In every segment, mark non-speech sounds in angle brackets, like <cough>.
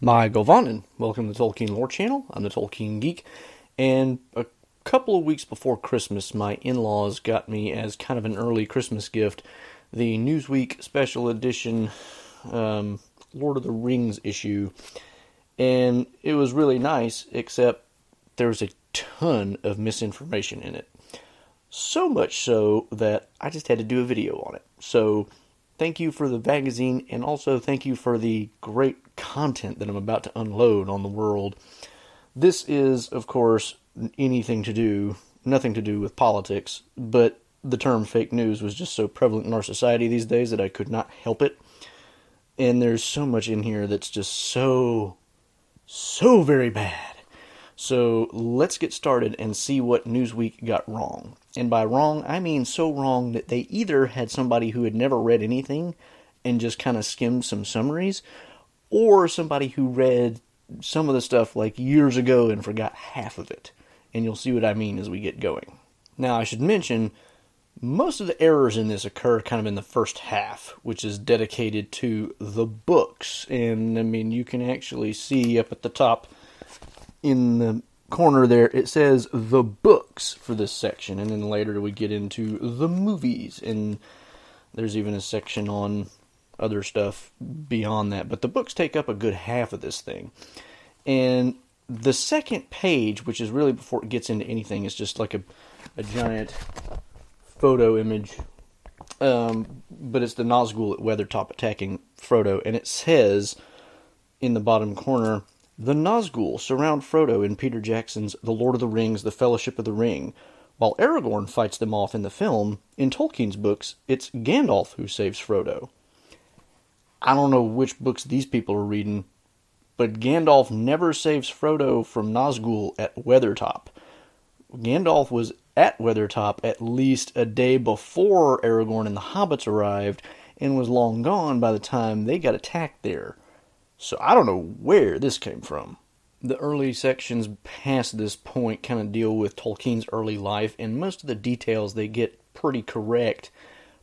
Mae govannen, welcome to the Tolkien Lore Channel. I'm the Tolkien Geek, and a couple of weeks before Christmas, my in-laws got me as kind of an early Christmas gift the Newsweek Special Edition um, Lord of the Rings issue, and it was really nice. Except there was a ton of misinformation in it, so much so that I just had to do a video on it. So thank you for the magazine, and also thank you for the great content that I'm about to unload on the world. This is, of course, anything to do, nothing to do with politics, but the term fake news was just so prevalent in our society these days that I could not help it. And there's so much in here that's just so, so very bad. So let's get started and see what Newsweek got wrong. And by wrong, I mean so wrong that they either had somebody who had never read anything and just kind of skimmed some summaries, or somebody who read some of the stuff like years ago and forgot half of it. And you'll see what I mean as we get going. Now, I should mention most of the errors in this occur kind of in the first half, which is dedicated to the books. And I mean, you can actually see up at the top in the corner there, it says the books for this section. And then later we get into the movies. And there's even a section on other stuff beyond that. But the books take up a good half of this thing. And the second page, which is really before it gets into anything, is just like a, a giant photo image. Um, but it's the Nazgul at Weathertop attacking Frodo, and it says in the bottom corner, the Nazgul surround Frodo in Peter Jackson's The Lord of the Rings, The Fellowship of the Ring. While Aragorn fights them off in the film, in Tolkien's books, it's Gandalf who saves Frodo. I don't know which books these people are reading, but Gandalf never saves Frodo from Nazgul at Weathertop. Gandalf was at Weathertop at least a day before Aragorn and the hobbits arrived and was long gone by the time they got attacked there. So I don't know where this came from. The early sections past this point kind of deal with Tolkien's early life, and most of the details they get pretty correct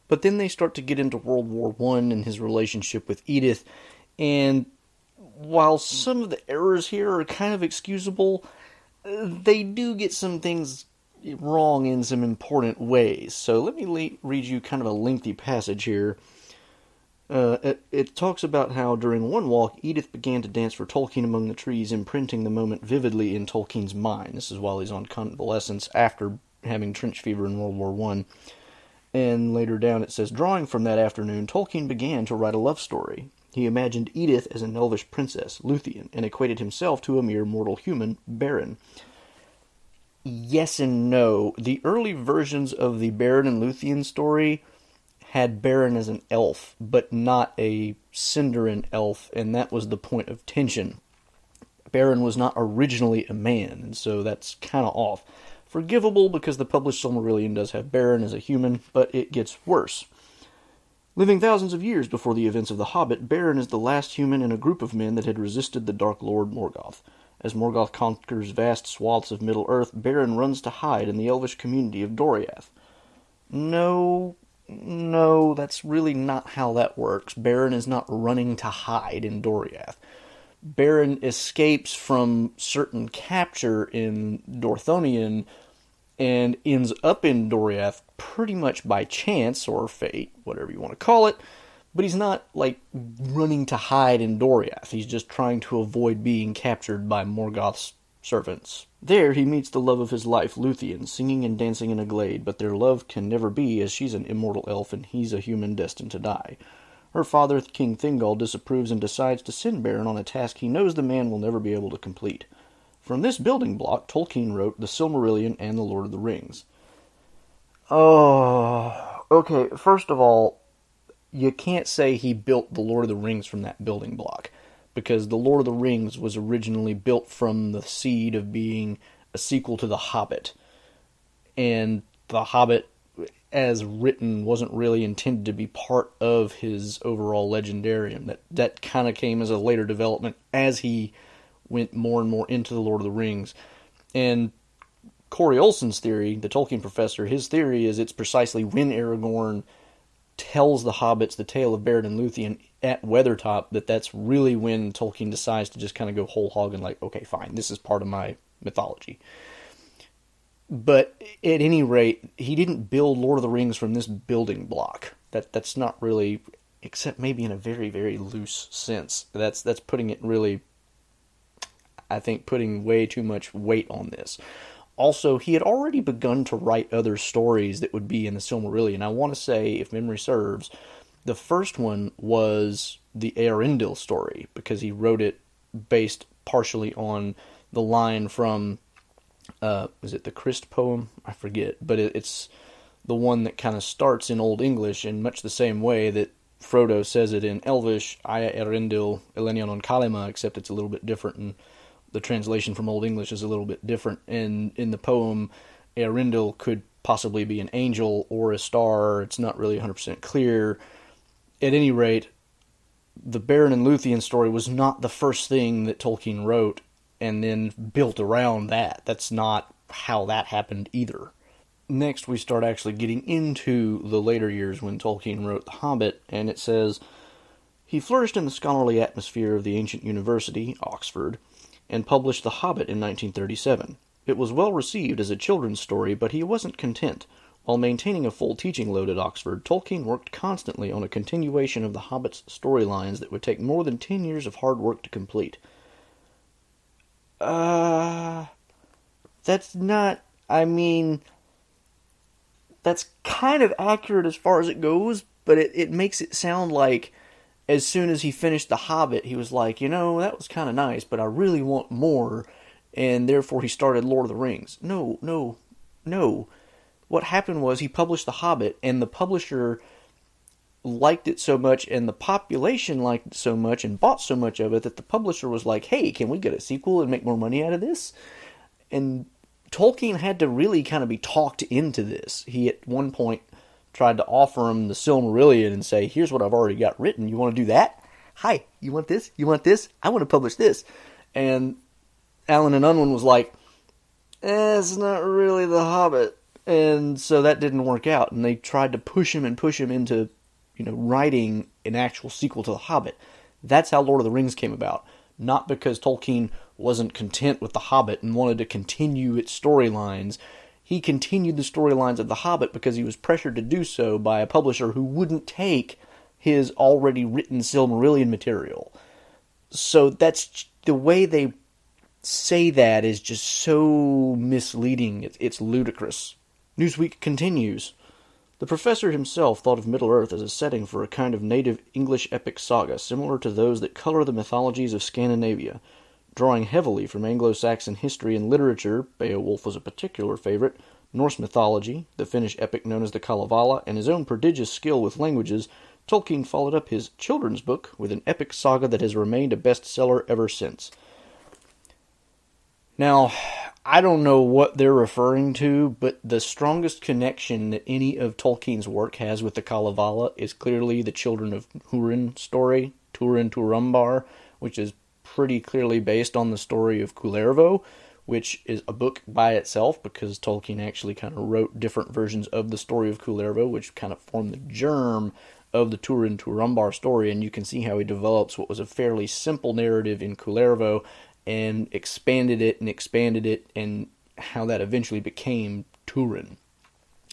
but then they start to get into World War One and his relationship with Edith, and while some of the errors here are kind of excusable, they do get some things wrong in some important ways. So let me le- read you kind of a lengthy passage here. Uh, it, it, talks about how during one walk, Edith began to dance for Tolkien among the trees, imprinting the moment vividly in Tolkien's mind. This is while he's on convalescence after having trench fever in World War One. And later down it says, drawing from that afternoon, Tolkien began to write a love story. He imagined Edith as an elvish princess, Luthien, and equated himself to a mere mortal human, Beren. Yes and no. The early versions of the Beren and Luthien story had Beren as an elf, but not a Sindarin elf, and that was the point of tension. Beren was not originally a man, and so that's kind of off. Forgivable because the published Silmarillion does have Beren as a human, but it gets worse. Living thousands of years before the events of The Hobbit, Beren is the last human in a group of men that had resisted the Dark Lord Morgoth. As Morgoth conquers vast swaths of Middle Earth, Beren runs to hide in the elvish community of Doriath. No, no, that's really not how that works. Beren is not running to hide in Doriath. Beren escapes from certain capture in Dorthonion and ends up in Doriath pretty much by chance or fate, whatever you want to call it. But he's not like running to hide in Doriath. He's just trying to avoid being captured by Morgoth's servants. There he meets the love of his life, Luthien, singing and dancing in a glade, but their love can never be, as she's an immortal elf and he's a human destined to die. Her father, King Thingol, disapproves and decides to send Beren on a task he knows the man will never be able to complete. From this building block, Tolkien wrote The Silmarillion and The Lord of the Rings. Oh, okay. First of all, you can't say he built The Lord of the Rings from that building block because The Lord of the Rings was originally built from the seed of being a sequel to The Hobbit. And The Hobbit, as written, wasn't really intended to be part of his overall legendarium. That that kind of came as a later development as he went more and more into the Lord of the Rings. And Corey Olsen's theory, the Tolkien professor, his theory is it's precisely when Aragorn tells the hobbits the tale of Beren and Luthien at Weathertop that that's really when Tolkien decides to just kind of go whole hog and like, okay, fine, this is part of my mythology. But at any rate, he didn't build Lord of the Rings from this building block. That that's not really, except maybe in a very very loose sense. That's that's putting it really. I think putting way too much weight on this. Also, he had already begun to write other stories that would be in the Silmarillion. I want to say, if memory serves, the first one was the Eärendil story because he wrote it based partially on the line from uh, is it the Christ poem? I forget, but it, it's the one that kind of starts in Old English in much the same way that Frodo says it in Elvish, Aiya Eärendil Elenion Ancalima, except it's a little bit different, and the translation from Old English is a little bit different. And in the poem, Eärendil could possibly be an angel or a star. It's not really 100% clear. At any rate, the Beren and Luthien story was not the first thing that Tolkien wrote and then built around that. That's not how that happened either. Next, we start actually getting into the later years when Tolkien wrote The Hobbit, and it says He flourished in the scholarly atmosphere of the ancient university, Oxford, and published The Hobbit in 1937. It was well received as a children's story, but he wasn't content. While maintaining a full teaching load at Oxford, Tolkien worked constantly on a continuation of The Hobbit's storylines that would take more than ten years of hard work to complete. Uh, that's not. I mean, that's kind of accurate as far as it goes, but it, it makes it sound like as soon as he finished The Hobbit, he was like, you know, that was kind of nice, but I really want more, and therefore he started Lord of the Rings. No, no, no. What happened was he published The Hobbit, and the publisher liked it so much and the population liked it so much and bought so much of it that the publisher was like, hey, can we get a sequel and make more money out of this? And Tolkien had to really kind of be talked into this. He at one point tried to offer him the Silmarillion and say, here's what I've already got written. You want to do that? Hi, you want this? You want this? I want to publish this. And Allen and Unwin was like, eh, it's not really The Hobbit. And so that didn't work out. And they tried to push him and push him into you know, writing an actual sequel to The Hobbit. That's how Lord of the Rings came about. Not because Tolkien wasn't content with The Hobbit and wanted to continue its storylines. He continued the storylines of The Hobbit because he was pressured to do so by a publisher who wouldn't take his already written Silmarillion material. So that's the way they say that is just so misleading. It's, it's ludicrous. Newsweek continues. The professor himself thought of Middle-earth as a setting for a kind of native English epic saga similar to those that color the mythologies of Scandinavia. Drawing heavily from Anglo-Saxon history and literature, Beowulf was a particular favorite, Norse mythology, the Finnish epic known as the Kalevala, and his own prodigious skill with languages, Tolkien followed up his children's book with an epic saga that has remained a bestseller ever since. Now, I don't know what they're referring to, but the strongest connection that any of Tolkien's work has with the Kalevala is clearly the Children of Hurin story, Turin Turambar, which is pretty clearly based on the story of Kullervo, which is a book by itself because Tolkien actually kind of wrote different versions of the story of Kullervo, which kind of formed the germ of the Turin Turambar story, and you can see how he develops what was a fairly simple narrative in Kullervo and expanded it and expanded it and how that eventually became Turin.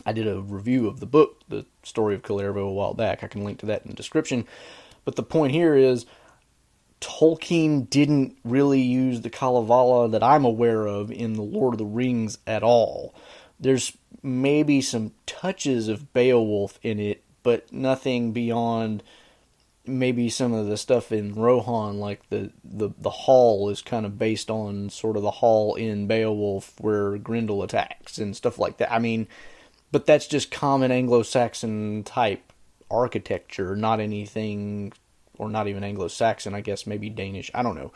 I did a review of the book, The Story of Kullervo, a while back. I can link to that in the description. But the point here is Tolkien didn't really use the Kalevala that I'm aware of in The Lord of the Rings at all. There's maybe some touches of Beowulf in it, but nothing beyond maybe some of the stuff in Rohan, like the, the, the hall, is kind of based on sort of the hall in Beowulf where Grendel attacks and stuff like that. I mean, but that's just common Anglo Saxon type architecture, not anything, or not even Anglo Saxon, I guess, maybe Danish, I don't know.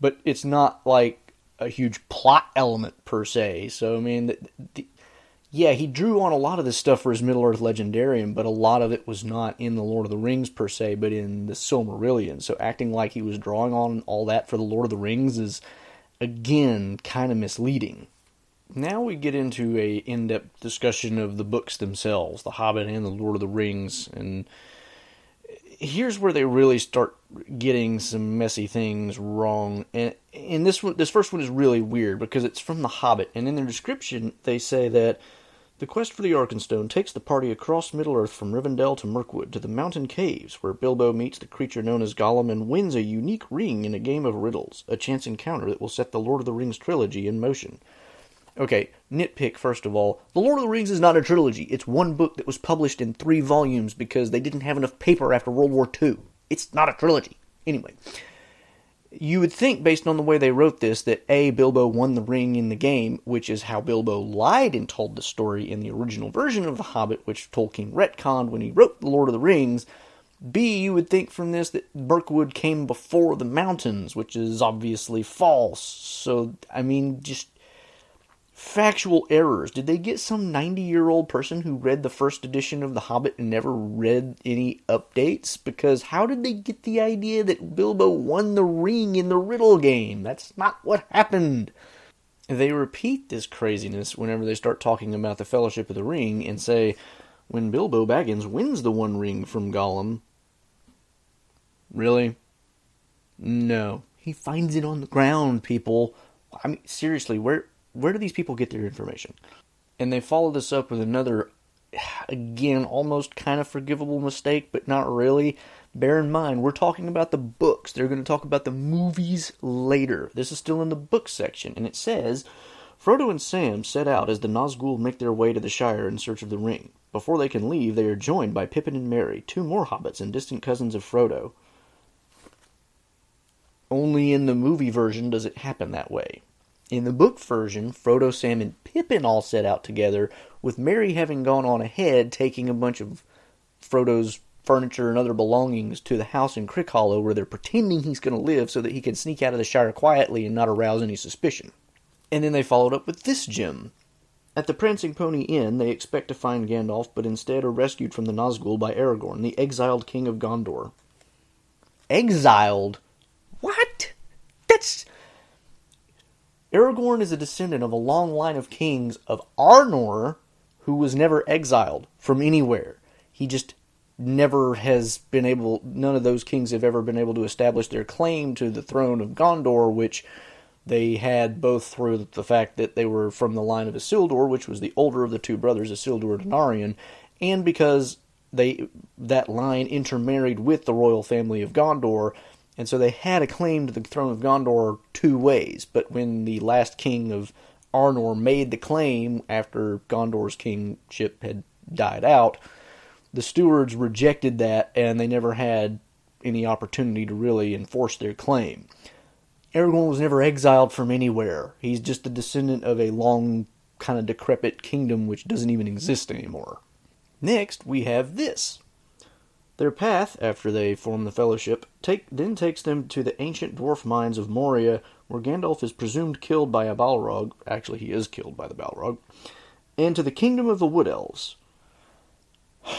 But it's not like a huge plot element per se. So, I mean, the, the, yeah, he drew on a lot of this stuff for his Middle Earth Legendarium, but a lot of it was not in the Lord of the Rings per se, but in the Silmarillion. So acting like he was drawing on all that for the Lord of the Rings is again kind of misleading. Now we get into a in-depth discussion of the books themselves, The Hobbit and The Lord of the Rings, and here's where they really start getting some messy things wrong. And and this one, this first one is really weird because it's from The Hobbit, and in their description they say that the quest for the Arkenstone takes the party across Middle Earth from Rivendell to Mirkwood to the mountain caves, where Bilbo meets the creature known as Gollum and wins a unique ring in a game of riddles, a chance encounter that will set the Lord of the Rings trilogy in motion. Okay, nitpick first of all. The Lord of the Rings is not a trilogy. It's one book that was published in three volumes because they didn't have enough paper after World War II. It's not a trilogy. Anyway, you would think, based on the way they wrote this, that A, Bilbo won the ring in the game, which is how Bilbo lied and told the story in the original version of The Hobbit, which Tolkien retconned when he wrote The Lord of the Rings. B, you would think from this that Mirkwood came before the mountains, which is obviously false. So, I mean, just factual errors. Did they get some 90 year old person who read the first edition of The Hobbit and never read any updates? Because how did they get the idea that Bilbo won the ring in the riddle game? That's not what happened. They repeat this craziness whenever they start talking about the Fellowship of the Ring and say, when Bilbo Baggins wins the One Ring from Gollum. Really? No. He finds it on the ground, people. I mean, seriously, where where do these people get their information? And they follow this up with another, again, almost kind of forgivable mistake, but not really. Bear in mind, we're talking about the books. They're going to talk about the movies later. This is still in the book section, and it says Frodo and Sam set out as the Nazgul make their way to the Shire in search of the ring. Before they can leave, they are joined by Pippin and Merry, two more hobbits and distant cousins of Frodo. Only in the movie version does it happen that way. In the book version, Frodo, Sam, and Pippin all set out together, with Merry having gone on ahead, taking a bunch of Frodo's furniture and other belongings to the house in Crickhollow where they're pretending he's going to live so that he can sneak out of the Shire quietly and not arouse any suspicion. And then they followed up with this gem. At the Prancing Pony Inn, they expect to find Gandalf, but instead are rescued from the Nazgul by Aragorn, the exiled king of Gondor. Exiled? What? That's Aragorn is a descendant of a long line of kings of Arnor who was never exiled from anywhere. He just never has been able, none of those kings have ever been able to establish their claim to the throne of Gondor, which they had both through the fact that they were from the line of Isildur, which was the older of the two brothers, Isildur and Anarion, and because they that line intermarried with the royal family of Gondor, and so they had a claim to the throne of Gondor two ways. But when the last king of Arnor made the claim after Gondor's kingship had died out, the stewards rejected that and they never had any opportunity to really enforce their claim. Aragorn was never exiled from anywhere. He's just a descendant of a long, kind of decrepit kingdom which doesn't even exist anymore. Next, we have this. Their path, after they form the Fellowship, take, then takes them to the ancient dwarf mines of Moria, where Gandalf is presumed killed by a Balrog. Actually, he is killed by the Balrog. And to the kingdom of the Wood Elves. <sighs>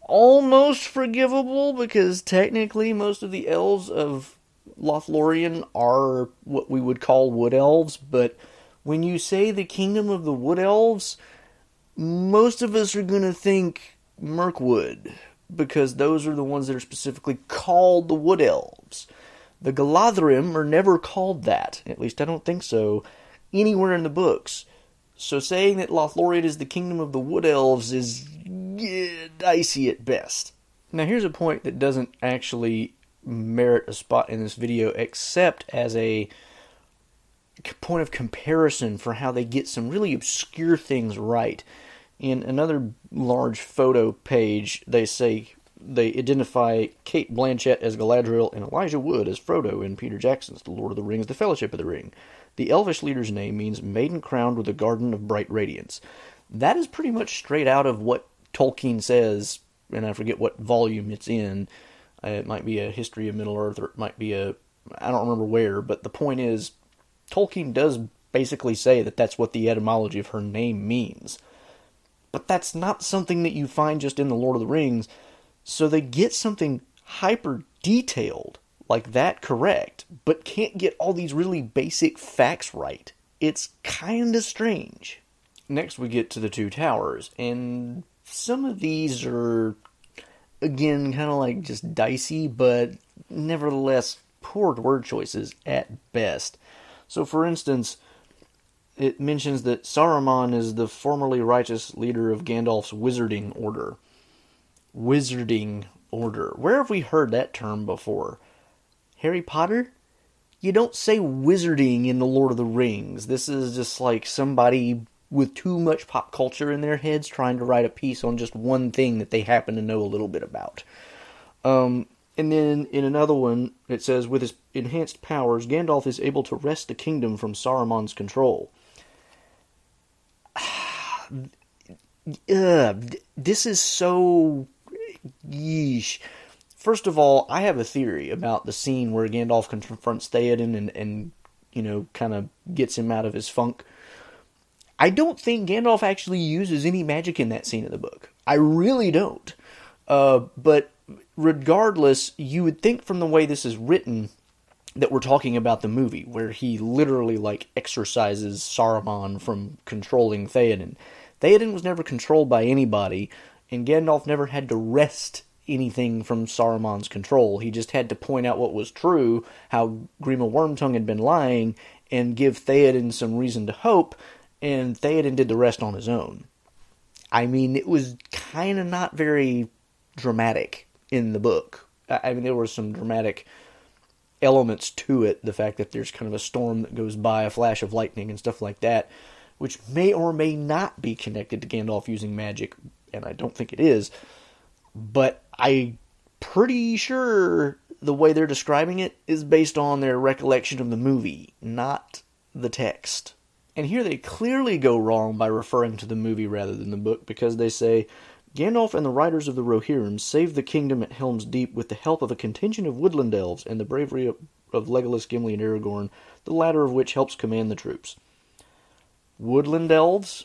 Almost forgivable, because technically most of the elves of Lothlorien are what we would call Wood Elves, but when you say the kingdom of the Wood Elves, most of us are going to think Mirkwood, because those are the ones that are specifically called the Wood Elves. The Galadhrim are never called that, at least I don't think so, anywhere in the books. So saying that Lothlorien is the kingdom of the Wood Elves is yeah, dicey at best. Now here's a point that doesn't actually merit a spot in this video except as a point of comparison for how they get some really obscure things right. In another large photo page, they say they identify Cate Blanchett as Galadriel and Elijah Wood as Frodo in Peter Jackson's The Lord of the Rings, The Fellowship of the Ring. The elvish leader's name means maiden crowned with a garden of bright radiance. That is pretty much straight out of what Tolkien says, and I forget what volume it's in. Uh, it might be a History of Middle Earth, or it might be a. I don't remember where, but the point is, Tolkien does basically say that that's what the etymology of her name means. But that's not something that you find just in The Lord of the Rings. So they get something hyper detailed like that correct, but can't get all these really basic facts right. It's kind of strange. Next, we get to the two towers, and some of these are again, kind of like just dicey, but nevertheless poor word choices at best. So, for instance, it mentions that Saruman is the formerly righteous leader of Gandalf's wizarding order. Wizarding order. Where have we heard that term before? Harry Potter? You don't say wizarding in The Lord of the Rings. This is just like somebody with too much pop culture in their heads trying to write a piece on just one thing that they happen to know a little bit about. Um, and then in another one, it says, with his enhanced powers, Gandalf is able to wrest the kingdom from Saruman's control. This is so yeesh. First of all, I have a theory about the scene where Gandalf confronts Theoden and, and you know, kind of gets him out of his funk. I don't think Gandalf actually uses any magic in that scene of the book. I really don't. Uh, but regardless, you would think from the way this is written that we're talking about the movie, where he literally like exorcises Saruman from controlling Theoden. Theoden was never controlled by anybody, and Gandalf never had to wrest anything from Saruman's control. He just had to point out what was true, how Grima Wormtongue had been lying, and give Theoden some reason to hope, and Theoden did the rest on his own. I mean, it was kind of not very dramatic in the book. I mean, there were some dramatic elements to it. The fact that there's kind of a storm that goes by, a flash of lightning, and stuff like that, which may or may not be connected to Gandalf using magic, and I don't think it is. But I'm pretty sure the way they're describing it is based on their recollection of the movie, not the text. And here they clearly go wrong by referring to the movie rather than the book because they say Gandalf and the riders of the Rohirrim saved the kingdom at Helm's Deep with the help of a contingent of woodland elves and the bravery of, of Legolas, Gimli, and Aragorn, the latter of which helps command the troops. Woodland elves?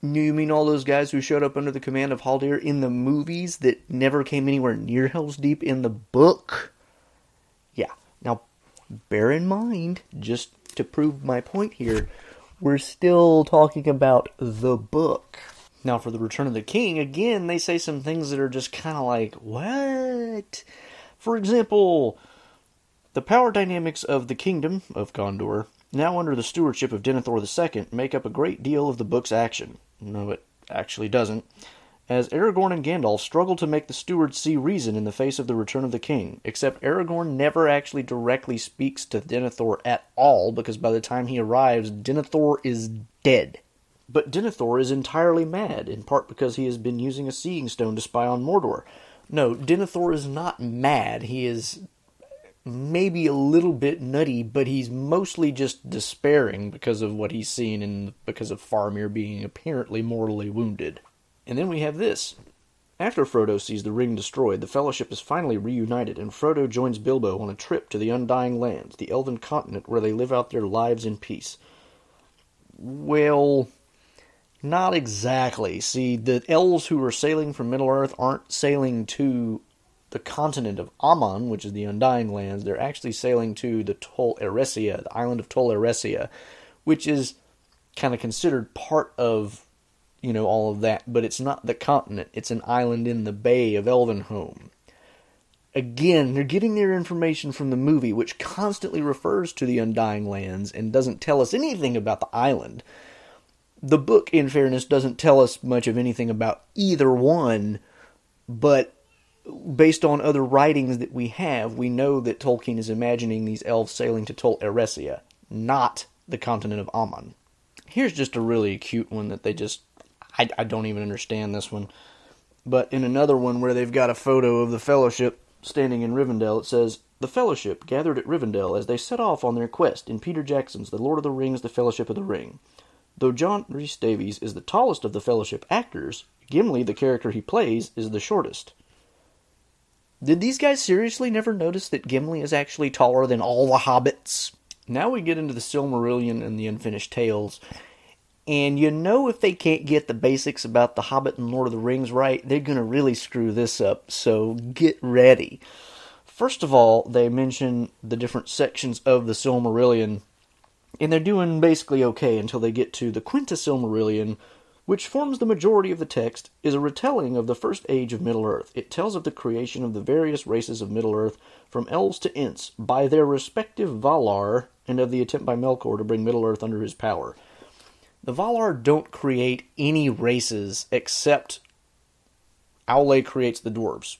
You mean all those guys who showed up under the command of Haldir in the movies that never came anywhere near Helm's Deep in the book? Yeah. Now, bear in mind, just to prove my point here, we're still talking about the book. Now, for the Return of the King, again, they say some things that are just kind of like, what? For example, the power dynamics of the kingdom of Gondor, now under the stewardship of Denethor II, make up a great deal of the book's action. No, it actually doesn't as Aragorn and Gandalf struggle to make the stewards see reason in the face of the return of the king, except Aragorn never actually directly speaks to Denethor at all, because by the time he arrives, Denethor is dead. But Denethor is entirely mad, in part because he has been using a seeing stone to spy on Mordor. No, Denethor is not mad. He is maybe a little bit nutty, but he's mostly just despairing because of what he's seen and because of Faramir being apparently mortally wounded. And then we have this. After Frodo sees the ring destroyed, the Fellowship is finally reunited, and Frodo joins Bilbo on a trip to the Undying Lands, the elven continent where they live out their lives in peace. Well, not exactly. See, the elves who are sailing from Middle Earth aren't sailing to the continent of Aman, which is the Undying Lands. They're actually sailing to the Tol Eressëa, the island of Tol Eressëa, which is kind of considered part of you know, all of that, but it's not the continent. It's an island in the bay of Elvenhome. Again, they're getting their information from the movie, which constantly refers to the Undying Lands and doesn't tell us anything about the island. The book, in fairness, doesn't tell us much of anything about either one, but based on other writings that we have, we know that Tolkien is imagining these elves sailing to Tol Eressëa, not the continent of Aman. Here's just a really cute one that they just I, I don't even understand this one. But in another one where they've got a photo of the Fellowship standing in Rivendell, it says, The Fellowship gathered at Rivendell as they set off on their quest in Peter Jackson's The Lord of the Rings, The Fellowship of the Ring. Though John Rhys Davies is the tallest of the Fellowship actors, Gimli, the character he plays, is the shortest. Did these guys seriously never notice that Gimli is actually taller than all the hobbits? Now we get into the Silmarillion and the Unfinished Tales, and you know, if they can't get the basics about The Hobbit and Lord of the Rings right, they're going to really screw this up. So get ready. First of all, they mention the different sections of the Silmarillion, and they're doing basically okay until they get to the Quenta Silmarillion, which forms the majority of the text, is a retelling of the first age of Middle Earth. It tells of the creation of the various races of Middle Earth, from elves to Ents, by their respective Valar, and of the attempt by Melkor to bring Middle Earth under his power. The Valar don't create any races except Aule creates the dwarves.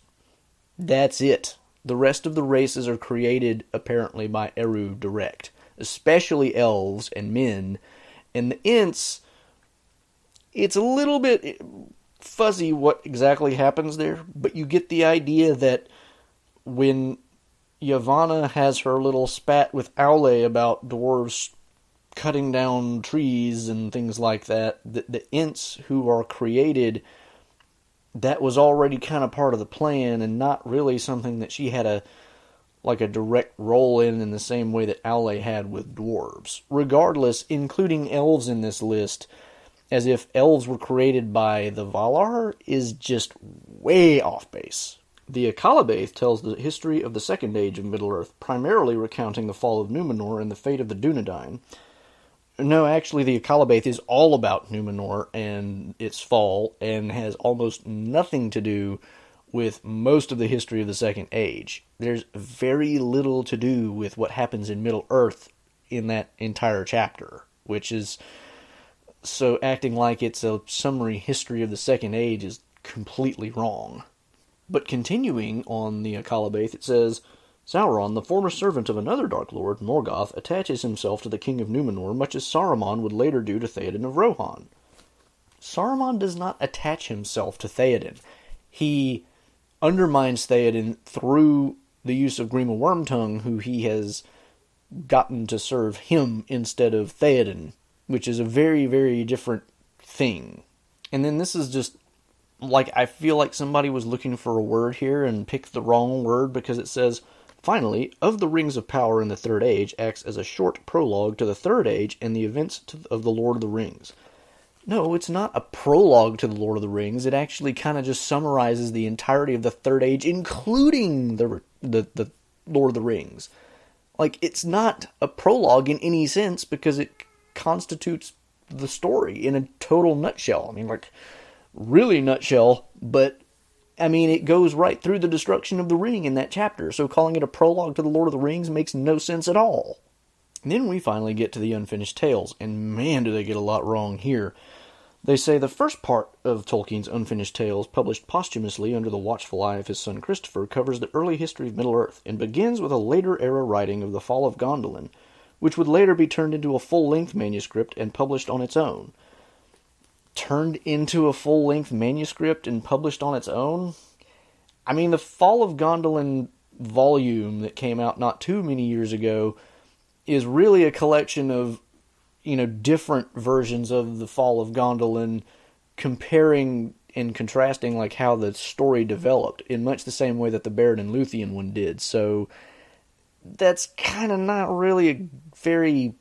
That's it. The rest of the races are created apparently by Eru direct, especially elves and men. And the Ents it's a little bit fuzzy what exactly happens there, but you get the idea that when Yavanna has her little spat with Aule about dwarves cutting down trees and things like that, the, the Ents who are created, that was already kind of part of the plan and not really something that she had a like a direct role in in the same way that Aule had with dwarves. Regardless, including elves in this list, as if elves were created by the Valar is just way off base. The Akallabêth tells the history of the Second Age of Middle-earth, primarily recounting the fall of Numenor and the fate of the Dunedain. No, actually, the Akallabêth is all about Numenor and its fall, and has almost nothing to do with most of the history of the Second Age. There's very little to do with what happens in Middle Earth in that entire chapter, which is so acting like it's a summary history of the Second Age is completely wrong. But continuing on the Akallabêth, it says, Sauron, the former servant of another Dark Lord, Morgoth, attaches himself to the King of Numenor, much as Saruman would later do to Theoden of Rohan. Saruman does not attach himself to Theoden. He undermines Theoden through the use of Grima Wormtongue, who he has gotten to serve him instead of Theoden which is a very, very different thing. And then this is just like I feel like somebody was looking for a word here and picked the wrong word because it says, finally, of the Rings of Power in the Third Age acts as a short prologue to the Third Age and the events of the Lord of the Rings. No, it's not a prologue to the Lord of the Rings. It actually kind of just summarizes the entirety of the Third Age, including the the, the Lord of the Rings. Like it's not a prologue in any sense because it constitutes the story in a total nutshell. I mean, like, really nutshell, but I mean, it goes right through the destruction of the ring in that chapter, so calling it a prologue to The Lord of the Rings makes no sense at all. And then we finally get to the unfinished tales, and man, do they get a lot wrong here. They say the first part of Tolkien's unfinished tales, published posthumously under the watchful eye of his son Christopher, covers the early history of Middle Earth and begins with a later era writing of the fall of Gondolin, which would later be turned into a full length manuscript and published on its own. Turned into a full length manuscript and published on its own? I mean, the Fall of Gondolin volume that came out not too many years ago is really a collection of, you know, different versions of the Fall of Gondolin comparing and contrasting like how the story developed in much the same way that the Beren and Luthien one did. So that's kind of not really a very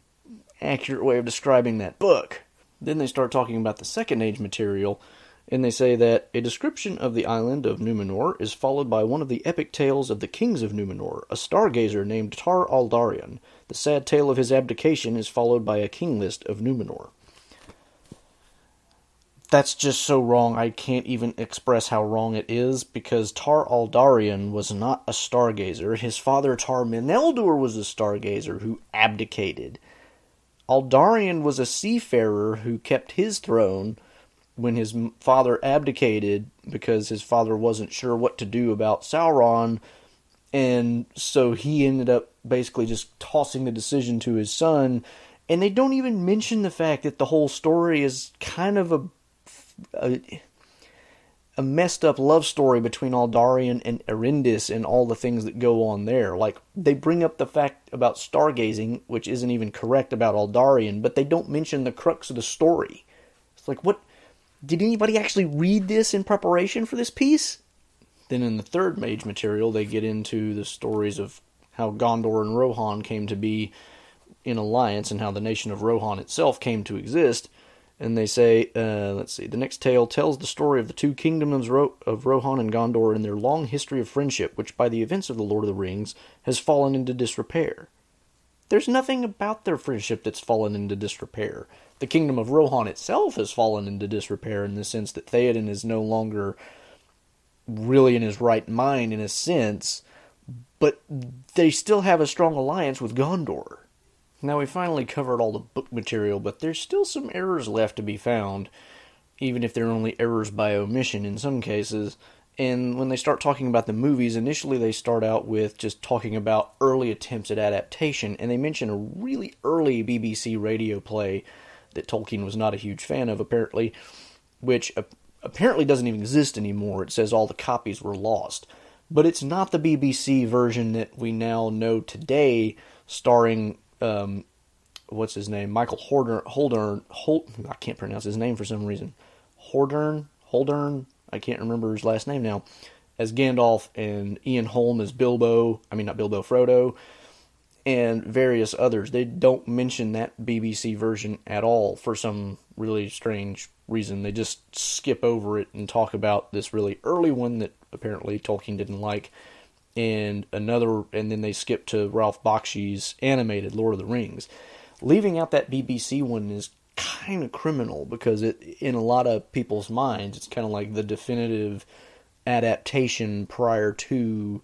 accurate way of describing that book. Then they start talking about the Second Age material, and they say that a description of the island of Numenor is followed by one of the epic tales of the kings of Numenor, a stargazer named Tar Aldarion. The sad tale of his abdication is followed by a king list of Numenor that's just so wrong. I can't even express how wrong it is because Tar Aldarion was not a stargazer. His father Tar Meneldur was a stargazer who abdicated. Aldarion was a seafarer who kept his throne when his father abdicated because his father wasn't sure what to do about Sauron and so he ended up basically just tossing the decision to his son and they don't even mention the fact that the whole story is kind of a a, a messed up love story between Aldarion and Erendis and all the things that go on there. Like they bring up the fact about stargazing, which isn't even correct about Aldarion, but they don't mention the crux of the story. It's like what did anybody actually read this in preparation for this piece? Then in the third mage material, they get into the stories of how Gondor and Rohan came to be in alliance and how the nation of Rohan itself came to exist and they say, uh, let's see, the next tale tells the story of the two kingdoms of Rohan and Gondor and their long history of friendship, which by the events of the Lord of the Rings has fallen into disrepair. There's nothing about their friendship that's fallen into disrepair. The kingdom of Rohan itself has fallen into disrepair in the sense that Theoden is no longer really in his right mind in a sense, but they still have a strong alliance with Gondor. Now we finally covered all the book material, but there's still some errors left to be found, even if they're only errors by omission in some cases. And when they start talking about the movies, initially they start out with just talking about early attempts at adaptation, and they mention a really early BBC radio play that Tolkien was not a huge fan of, apparently, which apparently doesn't even exist anymore. It says all the copies were lost. But it's not the BBC version that we now know today, starring um, what's his name, Michael Hordern, Holdern, Holt, I can't pronounce his name for some reason, Hordern, Holdern, I can't remember his last name now, as Gandalf and Ian Holm as Bilbo, I mean not Bilbo, Frodo, and various others. They don't mention that BBC version at all for some really strange reason. They just skip over it and talk about this really early one that apparently Tolkien didn't like and another, and then they skip to Ralph Bakshi's animated Lord of the Rings. Leaving out that BBC one is kind of criminal because it, in a lot of people's minds, it's kind of like the definitive adaptation prior to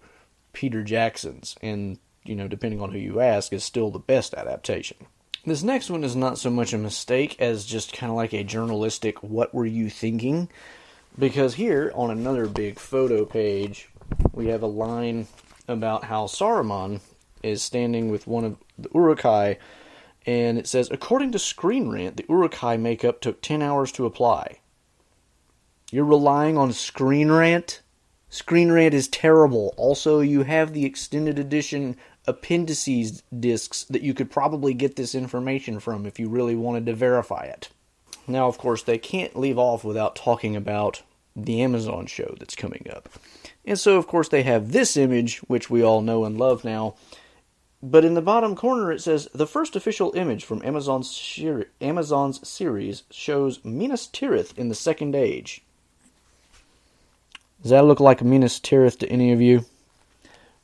Peter Jackson's, and you know, depending on who you ask, is still the best adaptation. This next one is not so much a mistake as just kind of like a journalistic "what were you thinking?" because here on another big photo page we have a line about how Saruman is standing with one of the Uruk-hai, and it says, according to Screen Rant, the Uruk-hai makeup took 10 hours to apply. You're relying on Screen Rant? Screen Rant is terrible. Also, you have the extended edition appendices discs that you could probably get this information from if you really wanted to verify it. Now, of course, they can't leave off without talking about the Amazon show that's coming up. And so, of course, they have this image, which we all know and love now. But in the bottom corner, it says the first official image from Amazon's, Amazon's series shows Minas Tirith in the Second Age. Does that look like Minas Tirith to any of you?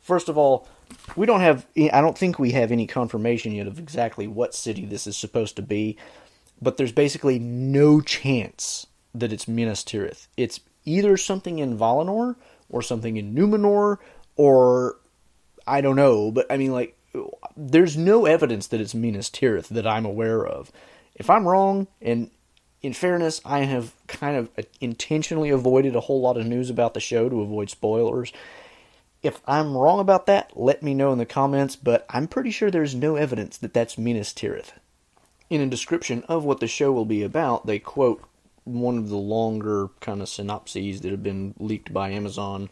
First of all, we don't have, I don't think we have any confirmation yet of exactly what city this is supposed to be, but there's basically no chance that it's Minas Tirith. It's either something in Valinor or something in Numenor or I don't know, but I mean like there's no evidence that it's Minas Tirith that I'm aware of. If I'm wrong, and in fairness, I have kind of intentionally avoided a whole lot of news about the show to avoid spoilers. If I'm wrong about that, let me know in the comments, but I'm pretty sure there's no evidence that that's Minas Tirith. In a description of what the show will be about, they quote one of the longer kind of synopses that have been leaked by Amazon.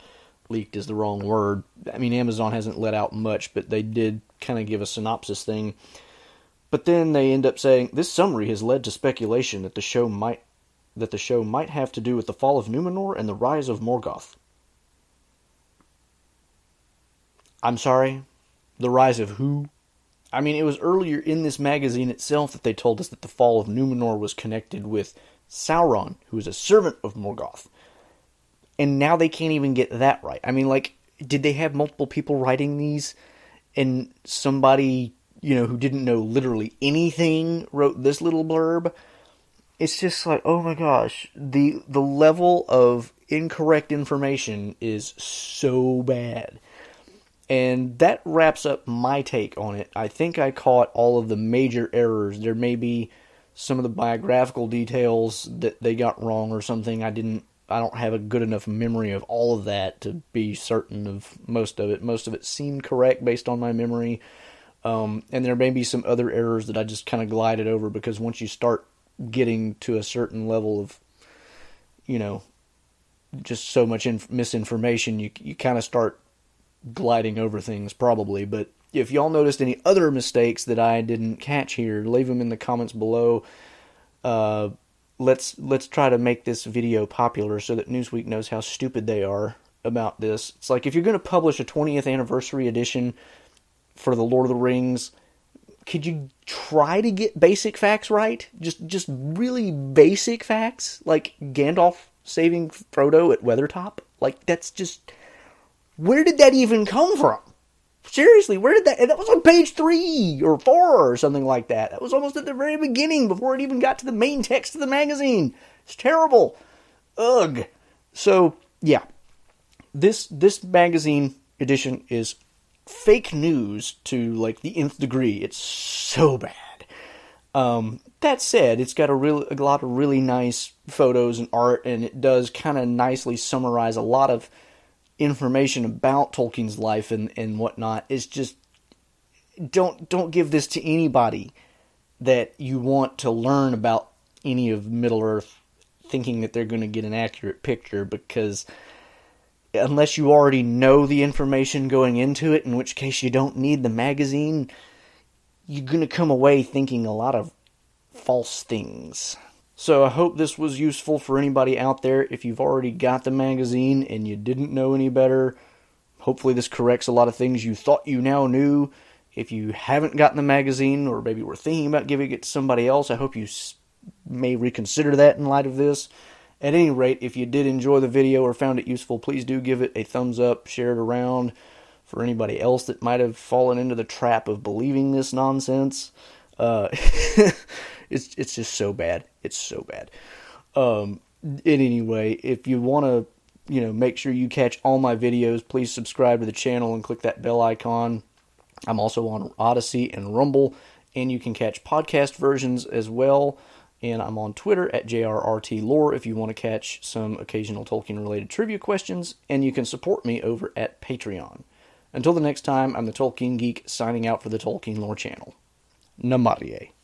Leaked is the wrong word. I mean, Amazon hasn't let out much, but they did kind of give a synopsis thing. But then they end up saying this summary has led to speculation that the show might that the show might have to do with the fall of Numenor and the rise of Morgoth. I'm sorry, the rise of who? I mean, it was earlier in this magazine itself that they told us that the fall of Numenor was connected with Sauron, who is a servant of Morgoth. And now they can't even get that right. I mean, like, did they have multiple people writing these? And somebody, you know, who didn't know literally anything wrote this little blurb? It's just like, oh my gosh, the the level of incorrect information is so bad. And that wraps up my take on it. I think I caught all of the major errors. There may be some of the biographical details that they got wrong or something. I didn't I don't have a good enough memory of all of that to be certain of most of it. Most of it seemed correct based on my memory. Um, and there may be some other errors that I just kind of glided over because once you start getting to a certain level of, you know, just so much inf- misinformation, you you kind of start gliding over things probably. But if y'all noticed any other mistakes that I didn't catch here, leave them in the comments below. Uh, let's let's try to make this video popular so that Newsweek knows how stupid they are about this. It's like if you're going to publish a 20th anniversary edition for the Lord of the Rings, could you try to get basic facts right? Just just really basic facts like Gandalf saving Frodo at Weathertop? Like that's just where did that even come from? Seriously, where did that? And that was on page three or four or something like that. That was almost at the very beginning before it even got to the main text of the magazine. It's terrible. Ugh. So yeah, this this magazine edition is fake news to like the nth degree. It's so bad. Um, that said, it's got a real a lot of really nice photos and art, and it does kind of nicely summarize a lot of information about Tolkien's life and, and whatnot. It's just don't don't give this to anybody that you want to learn about any of Middle Earth, thinking that they're going to get an accurate picture because unless you already know the information going into it, in which case you don't need the magazine, you're going to come away thinking a lot of false things. So I hope this was useful for anybody out there. If you've already got the magazine and you didn't know any better, hopefully this corrects a lot of things you thought you now knew. If you haven't gotten the magazine or maybe were thinking about giving it to somebody else, I hope you may reconsider that in light of this. At any rate, if you did enjoy the video or found it useful, please do give it a thumbs up, share it around for anybody else that might have fallen into the trap of believing this nonsense. Uh, <laughs> it's it's just so bad. It's so bad. Um, in any way, if you want to, you know, make sure you catch all my videos, please subscribe to the channel and click that bell icon. I'm also on Odysee and Rumble, and you can catch podcast versions as well and I'm on Twitter at JRRTLore if you want to catch some occasional Tolkien related trivia questions, and you can support me over at Patreon. Until the next time, I'm the Tolkien Geek signing out for the Tolkien Lore channel. Namarie.